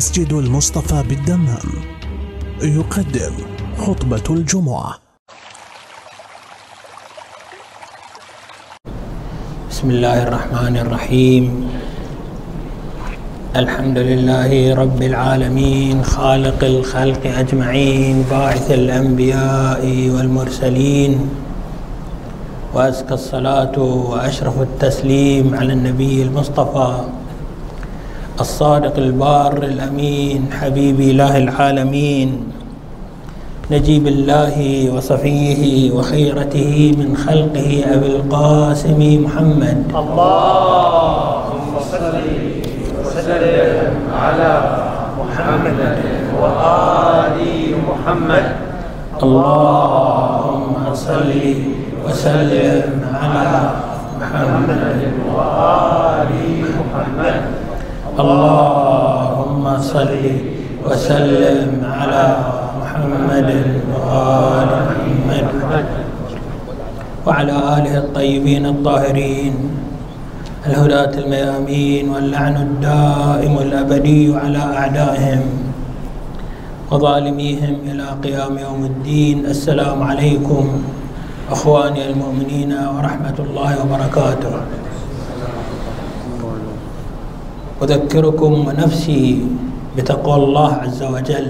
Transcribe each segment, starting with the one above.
مسجد المصطفى بالدمام. يقدم خطبة الجمعة. بسم الله الرحمن الرحيم. الحمد لله رب العالمين خالق الخلق أجمعين باعث الأنبياء والمرسلين وأزكى الصلاة وأشرف التسليم على النبي المصطفى. الصادق البار الأمين حبيب إله العالمين. نجيب الله وصفيه وخيرته من خلقه أبي القاسم محمد. اللهم صل وسلم على محمد وآل محمد. اللهم صل وسلم على محمد وآل محمد. اللهم صل وسلم على محمد وآل محمد وعلى آله الطيبين الطاهرين الهداة الميامين واللعن الدائم الأبدي على أعدائهم وظالميهم إلى قيام يوم الدين. السلام عليكم أخواني المؤمنين ورحمة الله وبركاته. أذكركم ونفسي بتقوى الله عز وجل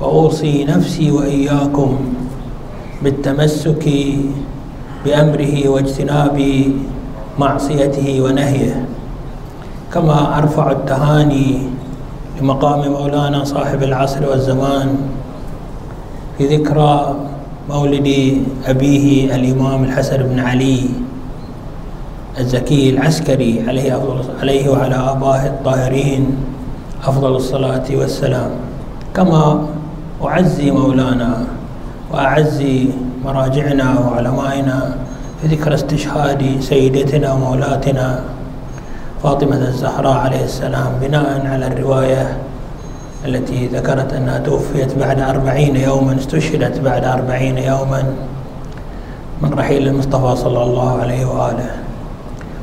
وأوصي نفسي وإياكم بالتمسك بأمره واجتناب معصيته ونهيه. كما أرفع التهاني لمقام مولانا صاحب العصر والزمان في ذكرى مولد أبيه الإمام الحسن بن علي. الزكي العسكري عليه أفضل عليه وعلى آبائه الطاهرين أفضل الصلاة والسلام. كما أعزي مولانا وأعزي مراجعنا وعلمائنا في ذكرى استشهاد سيدتنا ومولاتنا فاطمة الزهراء عليه السلام بناء على الرواية التي ذكرت أنها توفيت بعد أربعين يوما استشهدت بعد أربعين يوما من رحيل المصطفى صلى الله عليه وآله.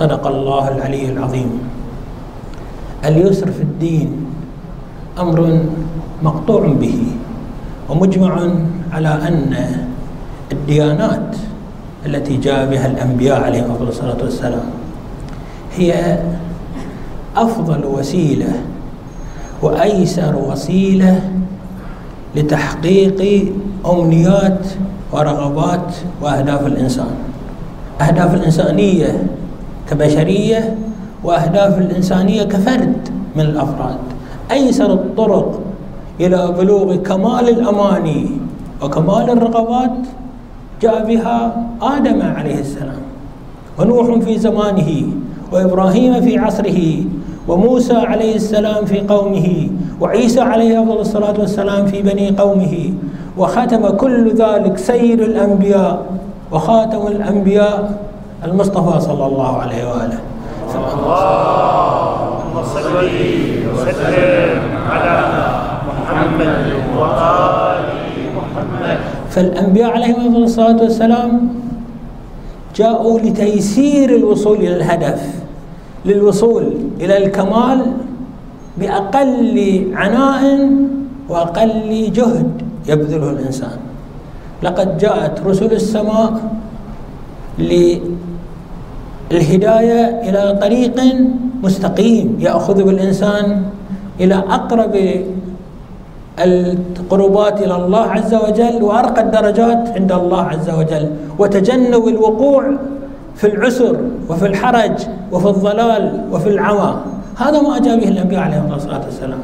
صدق الله العلي العظيم. اليسر في الدين أمر مقطوع به ومجمع على أن الديانات التي جاء بها الأنبياء عليهم أفضل الصلاة والسلام هي أفضل وسيلة وأيسر وسيلة لتحقيق أمنيات ورغبات وأهداف الإنسان. أهداف الإنسانية كبشرية وأهداف الإنسانية كفرد من الأفراد. أيسر الطرق إلى بلوغ كمال الأماني وكمال الرغبات جاء بها آدم عليه السلام ونوح في زمانه وإبراهيم في عصره وموسى عليه السلام في قومه وعيسى عليه أفضل الصلاة والسلام في بني قومه وختم كل ذلك سيد الأنبياء وخاتم الأنبياء المصطفى صلى الله عليه وآله. اللهم صل وسلم على محمد وآل محمد. فالأنبياء عليهم الصلاة والسلام جاءوا لتيسير الوصول إلى الهدف للوصول إلى الكمال بأقل عناء وأقل جهد يبذله الإنسان. لقد جاءت رسل السماء للهداية إلى طريق مستقيم يأخذ بالإنسان إلى أقرب القربات إلى الله عز وجل وأرقى الدرجات عند الله عز وجل. وتجنب الوقوع في العسر وفي الحرج وفي الضلال وفي العمى هذا ما أجاب به الأنبياء عليهم الصلاة والسلام.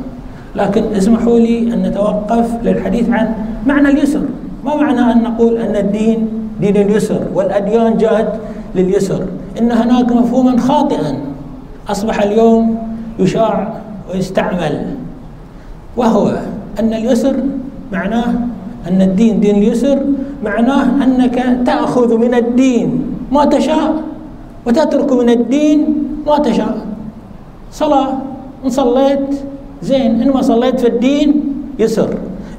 لكن اسمحوا لي أن نتوقف للحديث عن معنى اليسر. ما معنى أن نقول أن الدين دين اليسر والأديان جاءت لليسر. إن هناك مفهوما خاطئا. أصبح اليوم يشاع ويستعمل. وهو أن اليسر معناه أن الدين دين اليسر معناه أنك تأخذ من الدين ما تشاء وتترك من الدين ما تشاء. صلاة إن صليت زين إن ما صليت في الدين يسر.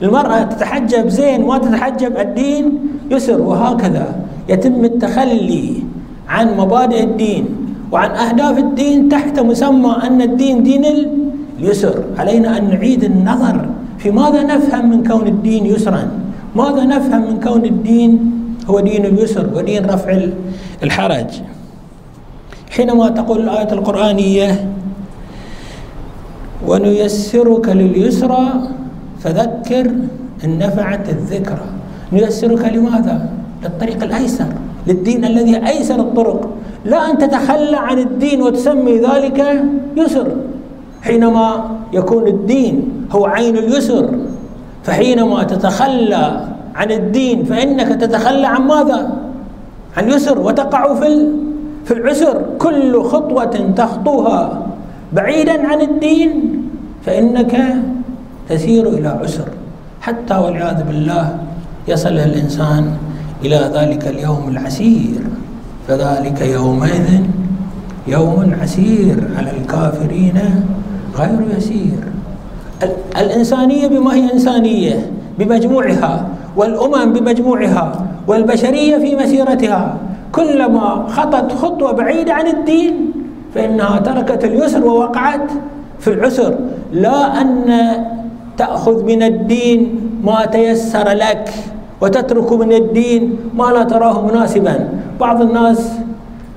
المرأة تتحجب زين ما تتحجب الدين يسر. وهكذا يتم التخلي عن مبادئ الدين وعن أهداف الدين تحت مسمى أن الدين دين اليسر. علينا أن نعيد النظر في ماذا نفهم من كون الدين يسرا. ماذا نفهم من كون الدين هو دين اليسر ودين رفع الحرج. حينما تقول الآية القرآنية ونيسرك لليسرى فذكر إن نفعت الذكرى نيسرك لماذا؟ للطريق الأيسر للدين الذي أيسر الطرق. لا أن تتخلى عن الدين وتسمي ذلك يسر. حينما يكون الدين هو عين اليسر فحينما تتخلى عن الدين فإنك تتخلى عن ماذا؟ عن اليسر وتقع في في العسر. كل خطوة تخطوها. بعيدا عن الدين فإنك تسير إلى عسر. حتى والعياذ بالله يصل الإنسان إلى ذلك اليوم العسير. فذلك يومئذ يوم عسير على الكافرين غير يسير. الإنسانية بما هي إنسانية؟ بمجموعها. والأمم بمجموعها. والبشرية في مسيرتها. كلما خطت خطوة بعيدة عن الدين فإنها تركت اليسر ووقعت في العسر. لا أن تأخذ من الدين ما تيسر لك وتترك من الدين ما لا تراه مناسبا. بعض الناس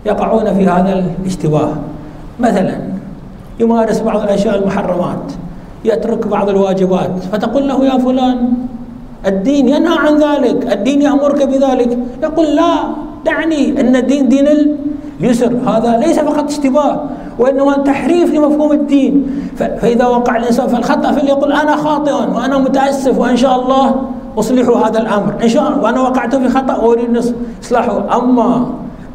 يقعون في هذا الاشتباه. مثلا يمارس بعض الأشياء المحرمات يترك بعض الواجبات فتقول له يا فلان الدين ينهى عن ذلك الدين يأمرك بذلك. يقول لا دعني أن الدين دين اليسر هذا ليس فقط اشتباه وإنما تحريف لمفهوم الدين. فإذا وقع الإنسان في الخطأ فليقول أنا خاطئ وأنا متأسف وإن شاء الله أصلح هذا الأمر. إن شاء الله وأنا وقعت في خطأ وأريد إصلاحه أما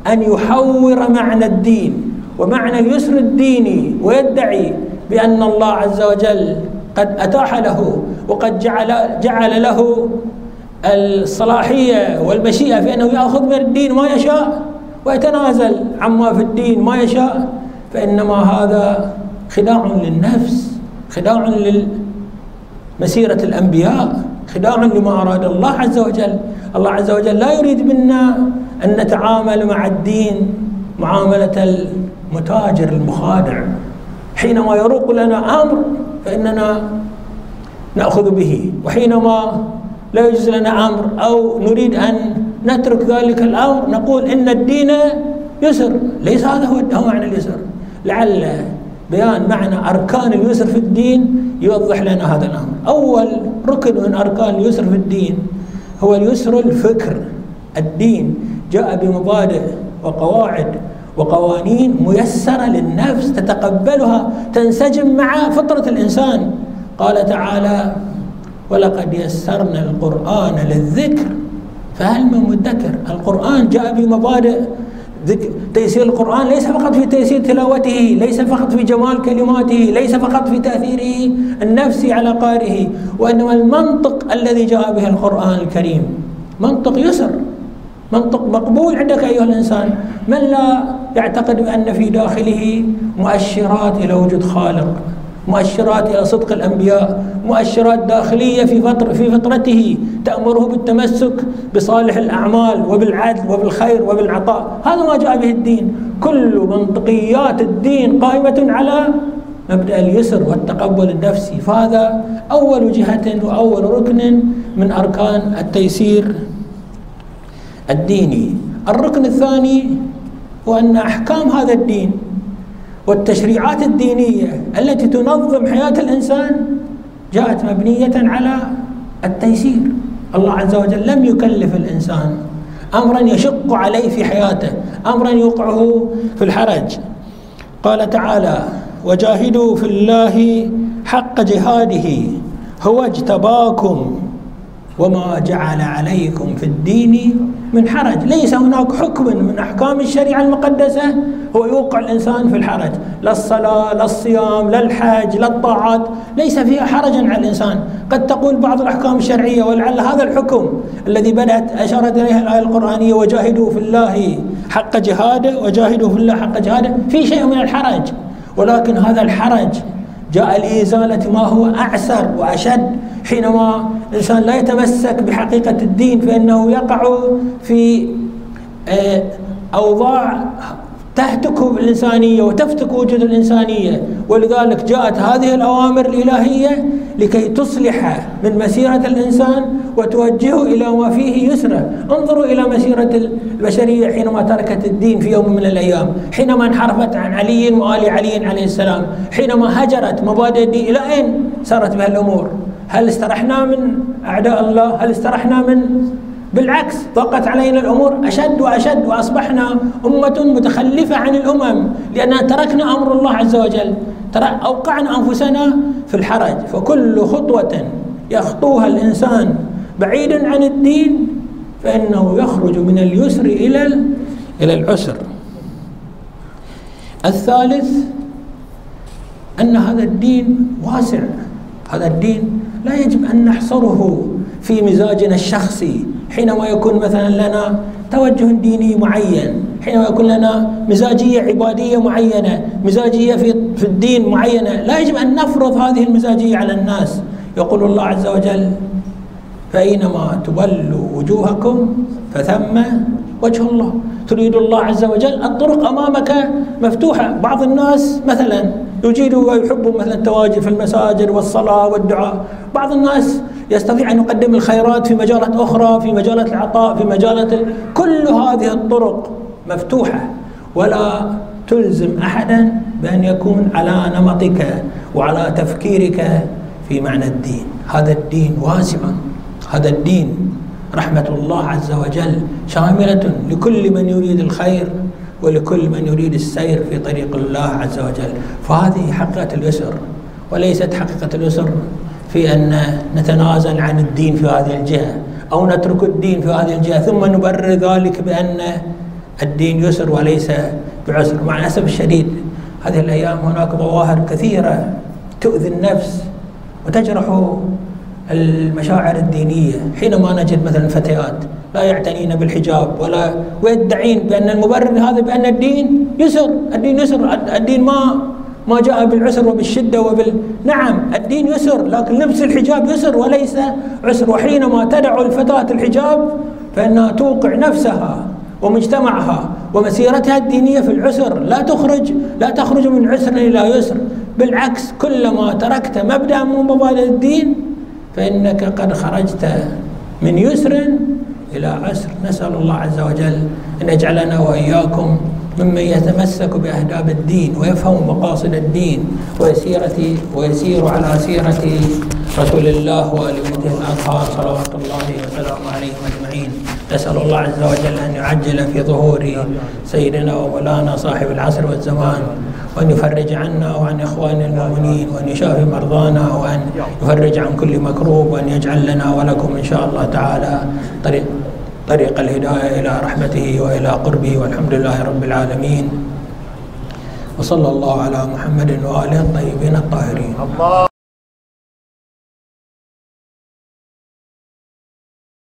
أن يحور معنى الدين ومعنى اليسر الديني ويدعي بأن الله عز وجل قد أتاح له وقد جعل جعل له الصلاحية والمشيئة في أنه يأخذ من الدين ما يشاء ويتنازل عما في الدين ما يشاء فإنما هذا خداع للنفس خداع لمسيرة الأنبياء خداع لما أراد الله عز وجل. الله عز وجل لا يريد منا أن نتعامل مع الدين معاملة المتاجر المخادع. حينما يروق لنا أمر فإننا نأخذ به وحينما لا يجوز لنا أمر أو نريد أن نترك ذلك الأمر نقول إن الدين يسر ليس هذا هو معنى اليسر. لعل بيان معنى أركان اليسر في الدين يوضح لنا هذا الأمر. أول ركن من أركان اليسر في الدين هو اليسر الفكر. الدين جاء بمبادئ وقواعد وقوانين ميسرة للنفس تتقبلها تنسجم مع فطرة الإنسان. قال تعالى ولقد يسرنا القرآن للذكر فهل من مدكر؟ القرآن جاء بمبادئ تيسير القرآن ليس فقط في تيسير تلاوته ليس فقط في جمال كلماته ليس فقط في تأثيره النفسي على قارئه وإنما المنطق الذي جاء به القرآن الكريم. منطق يسر منطق مقبول عندك أيها الإنسان. من لا يعتقد بأن في داخله مؤشرات إلى وجود خالق؟ مؤشرات إلى صدق الأنبياء مؤشرات داخلية في فطر في فطرته تأمره بالتمسك بصالح الأعمال وبالعدل وبالخير وبالعطاء. هذا ما جاء به الدين. كل منطقيات الدين قائمة على مبدأ اليسر والتقبل النفسي. فهذا أول جهة وأول ركن من أركان التيسير الديني. الركن الثاني هو أن أحكام هذا الدين والتشريعات الدينية التي تنظم حياة الإنسان جاءت مبنية على التيسير. الله عز وجل لم يكلف الإنسان أمرا يشق عليه في حياته أمرا يوقعه في الحرج. قال تعالى وجاهدوا في الله حق جهاده هو اجتباكم وما جعل عليكم في الدين من حرج. ليس هناك حكم من أحكام الشريعة المقدسة هو يوقع الإنسان في الحرج. لا الصلاة لا الصيام لا الحج لا الطاعات. ليس فيها حرج على الإنسان. قد تقول بعض الأحكام الشرعية ولعل هذا الحكم الذي بدأت أشارت إليه الآية القرآنية وجاهدوا في الله حق جهاده وجاهدوا في الله حق جهاده. في شيء من الحرج. ولكن هذا الحرج جاء لإزالة ما هو أعسر وأشد حينما الإنسان لا يتمسك بحقيقة الدين فإنه يقع في آه، أوضاع تهتك الإنسانية وتفتك وجود الإنسانية. ولذلك جاءت هذه الأوامر الإلهية لكي تصلح من مسيرة الإنسان وتوجهه إلى ما فيه يسره. انظروا إلى مسيرة البشرية حينما تركت الدين في يوم من الأيام. حينما انحرفت عن علي وآل علي عليه السلام. حينما هجرت مبادئ الدين. إلى أين سارت بها الأمور؟ هل استرحنا من أعداء الله؟ هل استرحنا من؟ بالعكس ضاقت علينا الأمور. أشد وأشد وأصبحنا أمة متخلفة عن الأمم لأننا تركنا أمر الله عز وجل. ترى أوقعنا أنفسنا في الحرج. فكل خطوة يخطوها الإنسان. بعيدا عن الدين فإنه يخرج من اليسر إلى إلى العسر. الثالث أن هذا الدين واسع. هذا الدين لا يجب أن نحصره في مزاجنا الشخصي. حينما يكون مثلا لنا توجه ديني معين حينما يكون لنا مزاجية عبادية معينة مزاجية في, في الدين معينة لا يجب أن نفرض هذه المزاجية على الناس. يقول الله عز وجل فأينما تولوا وجوهكم فثم وجه الله. تريد الله عز وجل الطرق أمامك مفتوحة. بعض الناس مثلا يجيد ويحب مثلا التواجد في المساجد والصلاة والدعاء. بعض الناس يستطيع أن يقدم الخيرات في مجالات أخرى في مجالات العطاء في مجالات كل هذه الطرق مفتوحة. ولا تلزم أحدا بأن يكون على نمطك وعلى تفكيرك في معنى الدين. هذا الدين واسع. هذا الدين رحمة الله عز وجل شاملة لكل من يريد الخير ولكل من يريد السير في طريق الله عز وجل. فهذه حقيقة اليسر وليست حقيقة اليسر في أن نتنازل عن الدين في هذه الجهة أو نترك الدين في هذه الجهة ثم نبرر ذلك بأن الدين يسر وليس بعسر. مع الأسف الشديد هذه الأيام هناك ظواهر كثيرة تؤذي النفس وتجرح المشاعر الدينية. حينما نجد مثلا فتيات لا يعتنين بالحجاب ولا ويدعين بأن المبرر هذا بأن الدين يسر. الدين يسر. الدين ما ما جاء بالعسر وبالشدة وبال. نعم الدين يسر لكن لبس الحجاب يسر وليس عسر. وحينما تدع الفتاة الحجاب فإنها توقع نفسها ومجتمعها ومسيرتها الدينية في العسر. لا تخرج لا تخرج من عسر إلى يسر. بالعكس كلما تركت مبدأ من مبادئ الدين فإنك قد خرجت من يسر إلى عسر. نسأل الله عز وجل أن يجعلنا وإياكم ممن يتمسك بأهداب الدين ويفهم مقاصد الدين ويسير على سيرة رسول الله وآل بيته الأطهار صلوات الله وسلامه عليهم أجمعين. نسأل الله عز وجل أن يعجل في ظهور سيدنا ومولانا صاحب العصر والزمان وأن يفرج عنا وعن إخواننا المؤمنين وأن يشافي مرضانا وأن يفرج عن كل مكروب وأن يجعل لنا ولكم إن شاء الله تعالى طريق طريق الهداية إلى رحمته وإلى قربه والحمد لله رب العالمين. وصلى الله على محمد وآله الطيبين الطاهرين.